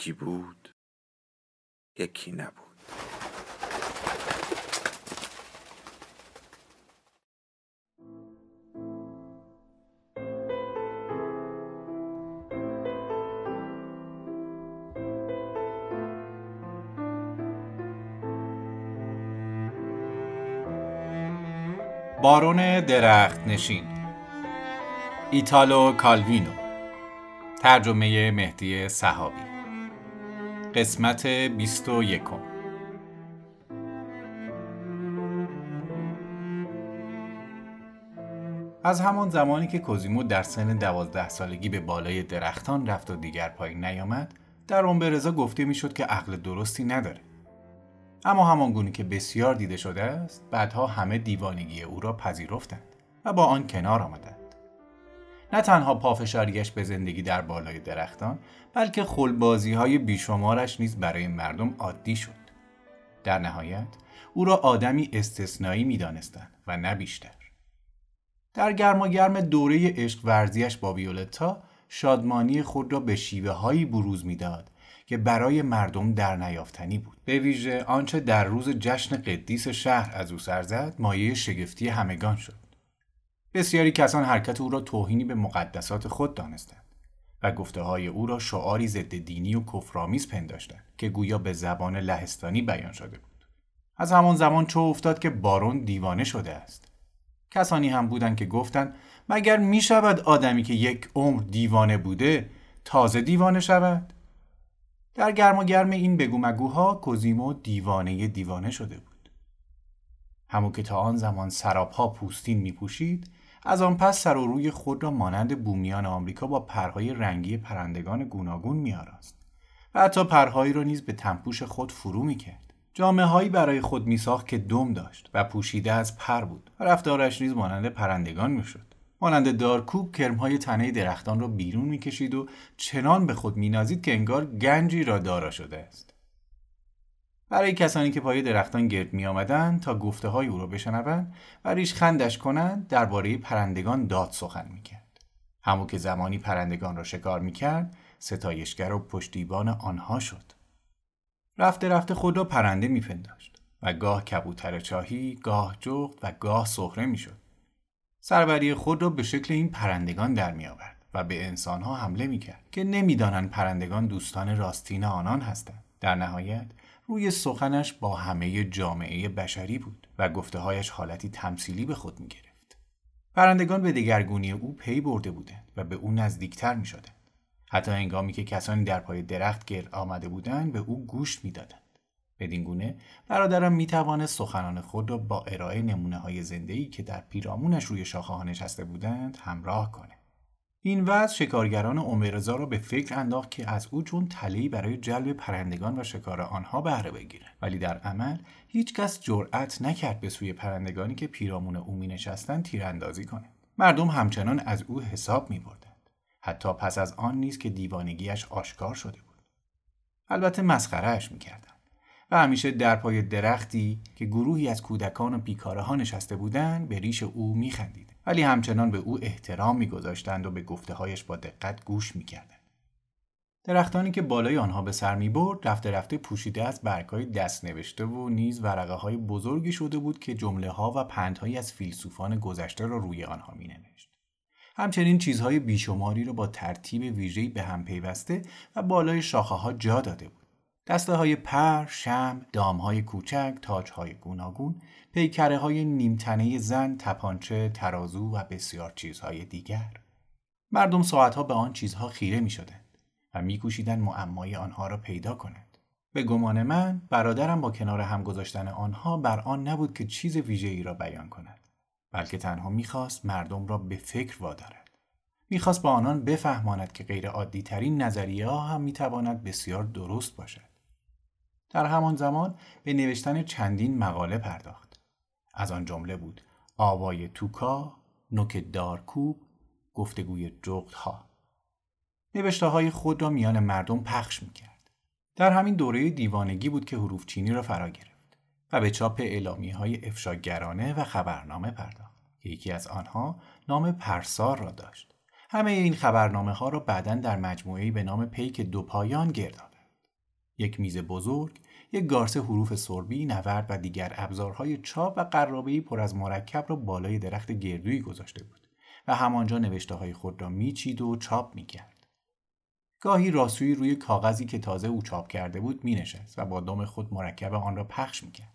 یکی بود یکی نبود. بارون درخت نشین. ایتالو کالوینو. ترجمه مهدی صحابی قسمت 21 از همان زمانی که کوزیمو در سن دوازده سالگی به بالای درختان رفت و دیگر پایین نیامد در رزا گفته می‌شد که عقل درستی نداره. اما همان گونه که بسیار دیده شده است بعدها همه دیوانگی او را پذیرفتند و با آن کنار آمدند. نه تنها پافشاریش به زندگی در بالای درختان بلکه خلبازی های بیشمارش نیز برای مردم عادی شد. در نهایت او را آدمی استثنایی می دانستند و نه بیشتر. در گرما گرم دوره عشق ورزیش با ویولتا شادمانی خود را به شیوه هایی بروز می‌داد که برای مردم در نیافتنی بود. به ویژه آنچه در روز جشن قدیس شهر از او سر زد مایه شگفتی همگان شد. بسیاری کسان حرکت او را توهینی به مقدسات خود دانستند و گفته های او را شعاری ضد دینی و کفرآمیز پنداشتند که گویا به زبان لهستانی بیان شده بود. از همان زمان چو افتاد که بارون دیوانه شده است. کسانی هم بودند که گفتند مگر می شود آدمی که یک عمر دیوانه بوده تازه دیوانه شود؟ در گرم و گرم این بگو مگوها کوزیمو دیوانه دیوانه شده بود. همو که تا آن زمان سرابها پوستین می پوشید از آن پس سر و روی خود را مانند بومیان آمریکا با پرهای رنگی پرندگان گوناگون میآراست و حتی پرهایی را نیز به تنپوش خود فرو می‌کرد. جامعه هایی برای خود میساخت که دم داشت و پوشیده از پر بود و رفتارش نیز مانند پرندگان می‌شد. مانند دارکوب کرمهای تنه درختان را بیرون می‌کشید و چنان به خود مینازید که انگار گنجی را دارا شده است. برای کسانی که پای درختان گرد می آمدن تا گفته های او را بشنوند و ریش خندش کنند درباره پرندگان داد سخن می کرد. همو که زمانی پرندگان را شکار می کرد ستایشگر و پشتیبان آنها شد. رفته رفته خود را پرنده می پنداشت و گاه کبوتر چاهی، گاه جغد و گاه سخره می شد. سربری خود را به شکل این پرندگان در می آورد و به انسانها حمله می کرد که نمی‌دانند پرندگان دوستان راستین آنان هستند. در نهایت روی سخنش با همه جامعه بشری بود و گفته هایش حالتی تمثیلی به خود می گرفت. پرندگان به دگرگونی او پی برده بودند و به او نزدیکتر می شدند. حتی انگامی که کسانی در پای درخت گرد آمده بودند به او گوش می‌دادند. بدین گونه برادرم می توانست سخنان خود را با ارائه نمونه های زنده که در پیرامونش روی شاخه نشسته بودند همراه کنه. این وضع شکارگران اومرزا را به فکر انداخت که از او چون تلهی برای جلب پرندگان و شکار آنها بهره بگیرند ولی در عمل هیچ کس جرأت نکرد به سوی پرندگانی که پیرامون او می نشستند تیراندازی کنند. مردم همچنان از او حساب می بردند. حتی پس از آن نیز که دیوانگیش آشکار شده بود. البته مسخرهاش می‌کردند و همیشه در پای درختی که گروهی از کودکان و بیکاره ها نشسته بودند به ریش او میخندید ولی همچنان به او احترام میگذاشتند و به گفته هایش با دقت گوش می‌کردند. درختانی که بالای آنها به سر می برد رفته رفته پوشیده از برگهای دست نوشته و نیز ورقه های بزرگی شده بود که جمله ها و پندهایی از فیلسوفان گذشته را روی آنها می نوشت. همچنین چیزهای بیشماری را با ترتیب ویژه‌ای به هم پیوسته و بالای شاخه ها جا داده بود. دسته های پر، شم، دام های کوچک، تاج های گوناگون، پیکره های نیمتنه زن، تپانچه، ترازو و بسیار چیزهای دیگر. مردم ساعتها به آن چیزها خیره می شدند و می کوشیدن معمای آنها را پیدا کنند. به گمان من برادرم با کنار هم گذاشتن آنها بر آن نبود که چیز ویژه‌ای را بیان کند بلکه تنها می‌خواست مردم را به فکر وادارد می‌خواست با آنان بفهماند که غیر عادی ترین نظریه ها هم می‌تواند بسیار درست باشد. در همان زمان به نوشتن چندین مقاله پرداخت. از آن جمله بود آوای توکا، نوک دارکوب، گفتگوی جغدها. نوشته های خود را میان مردم پخش می‌کرد. در همین دوره دیوانگی بود که حروف چینی را فرا گرفت و به چاپ اعلامی های افشاگرانه و خبرنامه پرداخت. یکی از آنها نام پرسار را داشت. همه این خبرنامه ها را بعدا در مجموعه‌ای به نام پیک دو پایان گرد یک میز بزرگ، یک گارسه حروف سربی، نورد و دیگر ابزارهای چاپ و قرابه‌ای پر از مرکب را بالای درخت گردویی گذاشته بود و همانجا نوشته های خود را میچید و چاپ می‌کرد. گاهی راسویی روی کاغذی که تازه او چاپ کرده بود مینشست و با دم خود مرکب آن را پخش می‌کرد.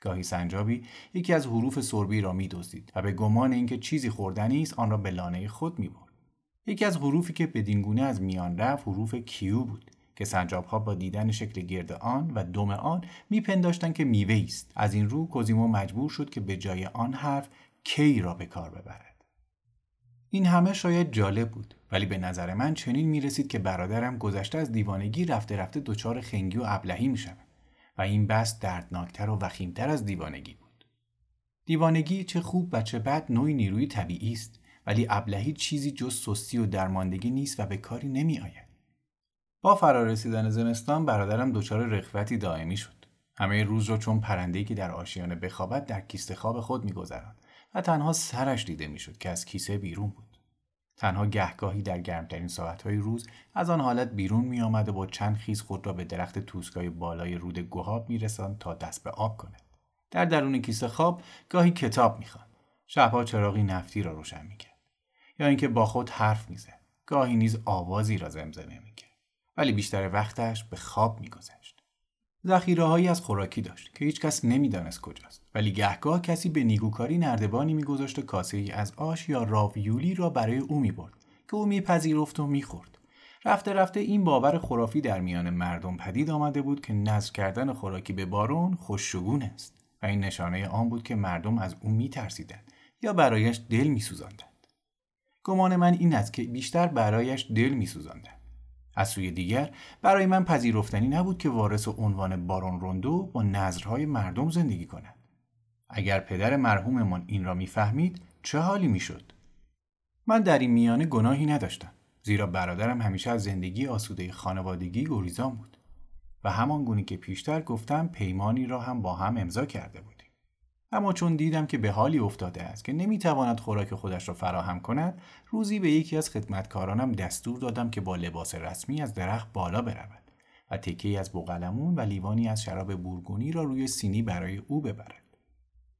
گاهی سنجابی یکی از حروف سربی را میدزدید و به گمان اینکه چیزی خوردنی است آن را به لانه خود می‌برد. یکی از حروفی که بدینگونه از میان رفت حروف کیو بود که سنجاب ها با دیدن شکل گرد آن و دم آن میپنداشتند که میوه است. از این رو کوزیمو مجبور شد که به جای آن حرف کی را به کار ببرد. این همه شاید جالب بود ولی به نظر من چنین می‌رسید که برادرم گذشته از دیوانگی رفته رفته دچار خنگی و ابلهی می‌شود و این بس دردناکتر و وخیمتر از دیوانگی بود. دیوانگی چه خوب و چه بد نوعی نیروی طبیعی است ولی ابلهی چیزی جز سستی و درماندگی نیست و به کاری نمی آید. با فرارسیدن زمستان برادرم دچار رخوتی دائمی شد. همه روز را چون پرنده‌ای که در آشیانه بخوابد در کیسه خواب خود میگذراند و تنها سرش دیده می‌شد که از کیسه بیرون بود. تنها گهگاهی در گرمترین ساعتهای روز از آن حالت بیرون می آمد و با چند خیز خود را به درخت توسکای بالای رود گهاب می تا دست به آب کند. در درون کیسه خواب گاهی کتاب می شبها چراغی نفتی را روشن می یا اینکه با خود حرف می‌زد گاهی نیز آوازی را زمزمه می‌کرد ولی بیشتر وقتش به خواب میگذشت. ذخیره هایی از خوراکی داشت که هیچ کس نمی‌دانست کجاست. ولی گهگاه کسی به نیگوکاری نردبانی میگذاشت و کاسه ای از آش یا راویولی را برای او می‌برد که او میپذیرفت و می‌خورد. رفته رفته این باور خرافی در میان مردم پدید آمده بود که نزد کردن خوراکی به بارون خوششگون است و این نشانه آن بود که مردم از او میترسیدند یا برایش دل میسوزاندند. گمان من این است که بیشتر برایش دل میسوزاندند. از سوی دیگر برای من پذیرفتنی نبود که وارث و عنوان بارون روندو با نظرهای مردم زندگی کند. اگر پدر مرحوممان این را می‌فهمید چه حالی می‌شد؟ من در این میانه گناهی نداشتم زیرا برادرم همیشه از زندگی آسوده خانوادگی گریزان بود و همان گونه که پیشتر گفتم پیمانی را هم با هم امضا کرده بود. اما چون دیدم که به حالی افتاده است که نمی‌تواند خوراک خودش را فراهم کند روزی به یکی از خدمتکارانم دستور دادم که با لباس رسمی از درخت بالا برود و تکه از بوقلمون و لیوانی از شراب بورگونی را روی سینی برای او ببرد.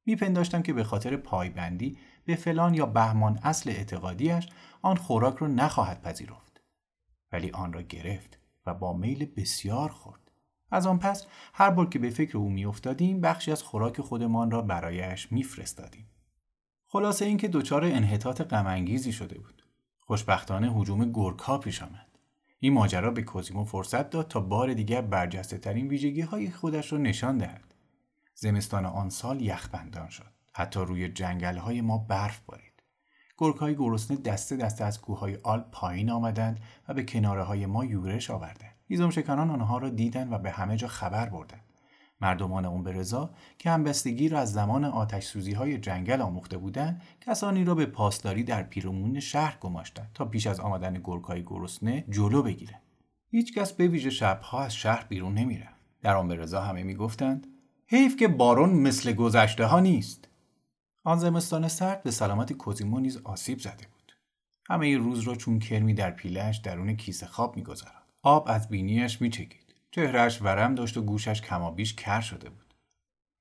میپنداشتم که به خاطر پایبندی به فلان یا بهمان اصل اعتقادیش آن خوراک را نخواهد پذیرفت ولی آن را گرفت و با میل بسیار خورد. از آن پس هر بار که به فکر او میافتادیم بخشی از خوراک خودمان را برایش میفرستادیم. خلاصه اینکه دچار انحطاط غمانگیزی شده بود. خوشبختانه حجوم گرگها پیش آمد. این ماجرا به کوزیمو فرصت داد تا بار دیگر برجسته ترین ویژگی های خودش را نشان دهد. زمستان آن سال یخبندان شد. حتی روی جنگل های ما برف بارید. گرگ های گرسنه دسته دسته از کوههای آلپ پایین آمدند و به کناره های ما یورش آوردند. هیزم شکنان آنها را دیدن و به همه جا خبر بردند. مردمان اون رضا که همبستگی را از زمان آتش سوزی های جنگل آموخته بودند کسانی را به پاسداری در پیرامون شهر گماشتند تا پیش از آمدن گرگهای گرسنه جلو بگیرند. هیچکس به ویژه شبها از شهر بیرون نمی‌رفت. در آن رضا همه می‌گفتند حیف که بارون مثل گذشته ها نیست. آن زمستان سرد به سلامت کوزیمو نیز آسیب زده بود. همه روز را چون کرمی در پیلش درون کیسه خواب میگذراند. آب از بینیش میچکید. چهرش ورم داشت و گوشش کمابیش کر شده بود.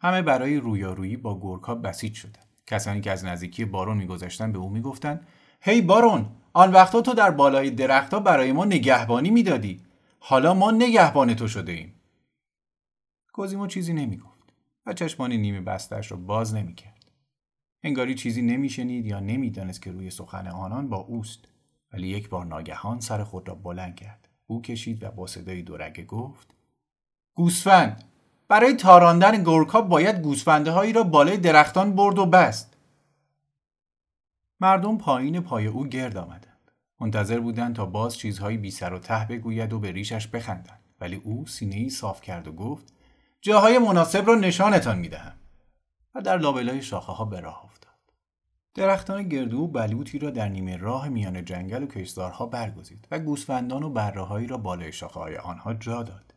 همه برای رویارویی با گورکا بسیج شدند. کسانی که از نزدیکی بارون میگذشتند به او می‌گفتند هی hey بارون آن وقتا تو در بالای درختها برای ما نگهبانی می‌دادی حالا ما نگهبان تو شده ایم کوزیمو چیزی نمی‌گفت و چشمانی نیمه بستش را باز نمی‌کرد انگاری چیزی نمیشنید یا نمی‌دانست که روی سخن آنان با اوست ولی یک بار ناگهان سر خود را بلند کرد او کشید و با صدای دورگه گفت گوسفند برای تاراندن گورکا باید گوسفنده هایی را بالای درختان برد و بست. مردم پایین پای او گرد آمدند. منتظر بودند تا باز چیزهایی بی سر و ته بگوید و به ریشش بخندند. ولی او سینه ای صاف کرد و گفت جاهای مناسب را نشانتان می‌دهم. و در لابلای شاخه ها به راه افتاد. درختان گردو و بلوطی را در نیمه راه میان جنگل و کشدارها برگزید و گوسفندان و برههایی را بالای شاخه های آنها جا داد.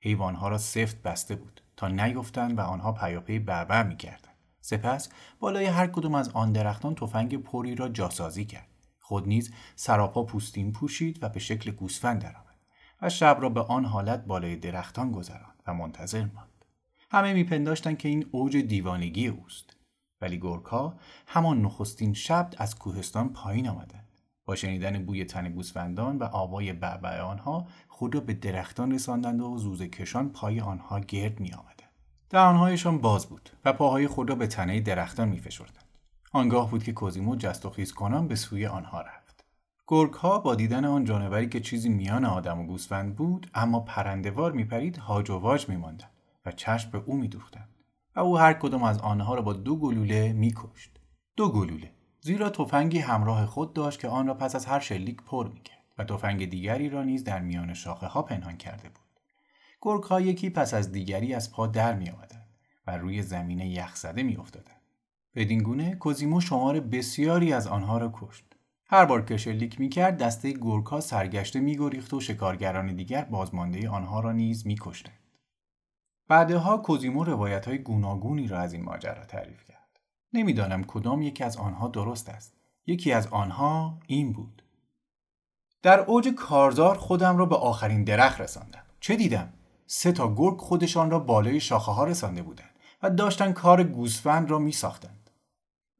حیوانها را سفت بسته بود تا نیفتند و آنها پیاپی بربر می‌کردند. سپس بالای هر کدوم از آن درختان تفنگ پری را جاسازی کرد. خود نیز سراپا پوستین پوشید و به شکل گوسفند درآمد و شب را به آن حالت بالای درختان گذراند و منتظر ماند. همه میپنداشتند که این اوج دیوانگی اوست. ولی گورکا همان نخستین شب از کوهستان پایین آمدند با شنیدن بوی تن گوسفندان و آوای بعبع آنها خود را به درختان رساندند و زوزه کشان پای آنها گرد می آمدند. دهانهایشان باز بود و پاهای خود را به تنه درختان می فشردند. آنگاه بود که کوزیمو جست و خیز کنان به سوی آنها رفت. گرگ با دیدن آن جانوری که چیزی میان آدم و گوسفند بود اما پرندوار میپرید هاج و واج میماندند و چشم به او میدوختند او هر کدام از آنها را با دو گلوله میکشت دو گلوله زیرا تفنگی همراه خود داشت که آن را پس از هر شلیک پر می‌کرد و تفنگ دیگری را نیز در میان شاخه ها پنهان کرده بود گرگ یکی پس از دیگری از پا در می و روی زمین یخزده می افتادن. بدین گونه کوزیمو شمار بسیاری از آنها را کشت. هر بار که شلیک می کرد دسته گورکا سرگشته می گریخت و شکارگران دیگر بازمانده آنها را نیز می کشتند. بعدها کوزیمو روایت های گوناگونی را از این ماجرا تعریف کرد. نمی‌دانم کدام یکی از آنها درست است. یکی از آنها این بود. در اوج کارزار خودم را به آخرین درخت رساندم. چه دیدم؟ سه تا گرگ خودشان را بالای شاخه ها رسانده بودند و داشتن کار گوسفند را می ساختند.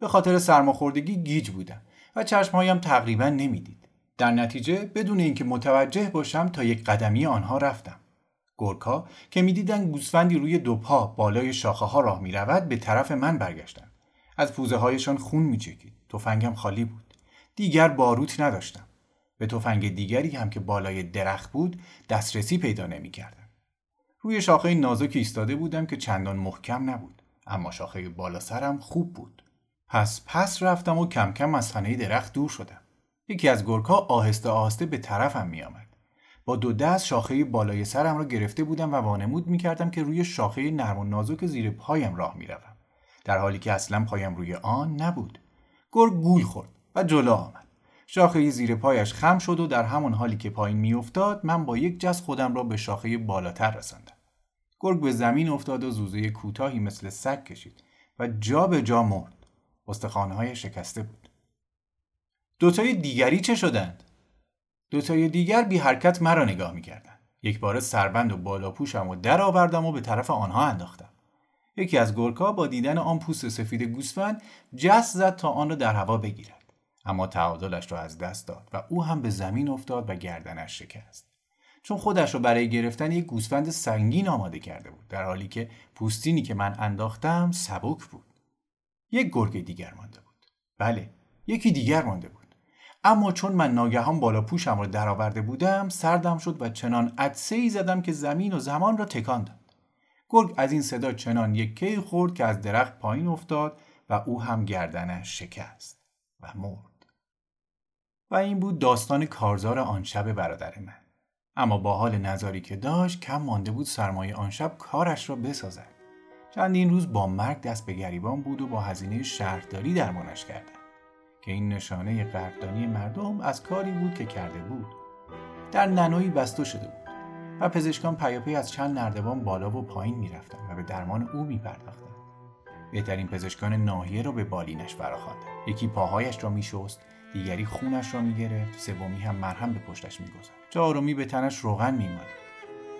به خاطر سرماخوردگی گیج بودم و چشمهایم تقریبا نمی‌دید. در نتیجه بدون اینکه متوجه باشم تا یک قدمی آنها رفتم. گرکا که می‌دیدند گوسفندی روی دو پا بالای شاخه ها راه می رود به طرف من برگشتند. از پوزه هایشان خون می چکید. تفنگم خالی بود. دیگر باروت نداشتم. به تفنگ دیگری هم که بالای درخت بود دسترسی پیدا نمی کردم. روی شاخه نازک ایستاده بودم که چندان محکم نبود. اما شاخه بالا سرم خوب بود. پس پس رفتم و کم کم از تنه درخت دور شدم. یکی از گرکا آهسته آهسته به طرفم می آمد. با دو دست شاخه بالای سرم را گرفته بودم و وانمود می کردم که روی شاخه نرم و نازک زیر پایم راه می روم. در حالی که اصلا پایم روی آن نبود. گرگ گول خورد و جلو آمد. شاخه زیر پایش خم شد و در همان حالی که پایین میافتاد من با یک جست خودم را به شاخه بالاتر رساندم. گرگ به زمین افتاد و زوزه کوتاهی مثل سگ کشید و جا به جا مرد. های شکسته بود. دوتای دیگری چه شدند؟ دوتای دیگر بی حرکت مرا نگاه می‌کردند. یک بار سربند و بالا پوشم و در آوردم و به طرف آنها انداختم. یکی از گرکا با دیدن آن پوست سفید گوسفند جست زد تا آن را در هوا بگیرد. اما تعادلش را از دست داد و او هم به زمین افتاد و گردنش شکست. چون خودش را برای گرفتن یک گوسفند سنگین آماده کرده بود در حالی که پوستینی که من انداختم سبک بود. یک گرگ دیگر مانده بود. بله، یکی دیگر مانده بود. اما چون من ناگهان بالا پوشم را درآورده بودم سردم شد و چنان عدسه ای زدم که زمین و زمان را تکان داد. گرگ از این صدا چنان یک کی خورد که از درخت پایین افتاد و او هم گردنش شکست و مرد. و این بود داستان کارزار آن شب برادر من. اما با حال نظاری که داشت کم مانده بود سرمایه آن شب کارش را بسازد. چندین روز با مرگ دست به گریبان بود و با هزینه شهرداری درمانش کردند که این نشانه قدردانی مردم از کاری بود که کرده بود. در ننوی بسته شده بود و پزشکان پیاپی از چند نردبان بالا و پایین می‌رفتند و به درمان او میپرداختند. بهترین پزشکان ناحیه را به بالینش فراخواندند. یکی پاهایش را میشست دیگری خونش را می‌گرفت سومی هم مرهم به پشتش میگذاشت. چهارمی به تنش روغن میماند.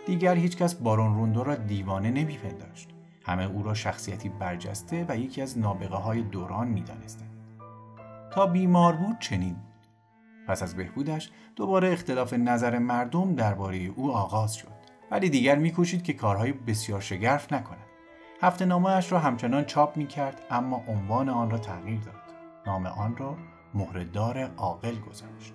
دیگر هیچکس بارون روندو را دیوانه نمیپنداشت. همه او را شخصیتی برجسته و یکی از نابغه های دوران می‌دانستند. تا بیمار بود چنین. پس از بهبودش دوباره اختلاف نظر مردم درباره او آغاز شد. ولی دیگر میکوشید که کارهای بسیار شگرف نکند. هفته نامه را همچنان چاپ می کرد اما عنوان آن را تغییر داد. نام آن را مهردار عاقل گذاشت.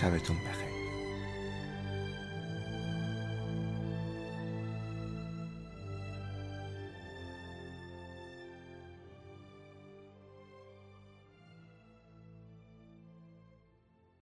شبتون بخیر.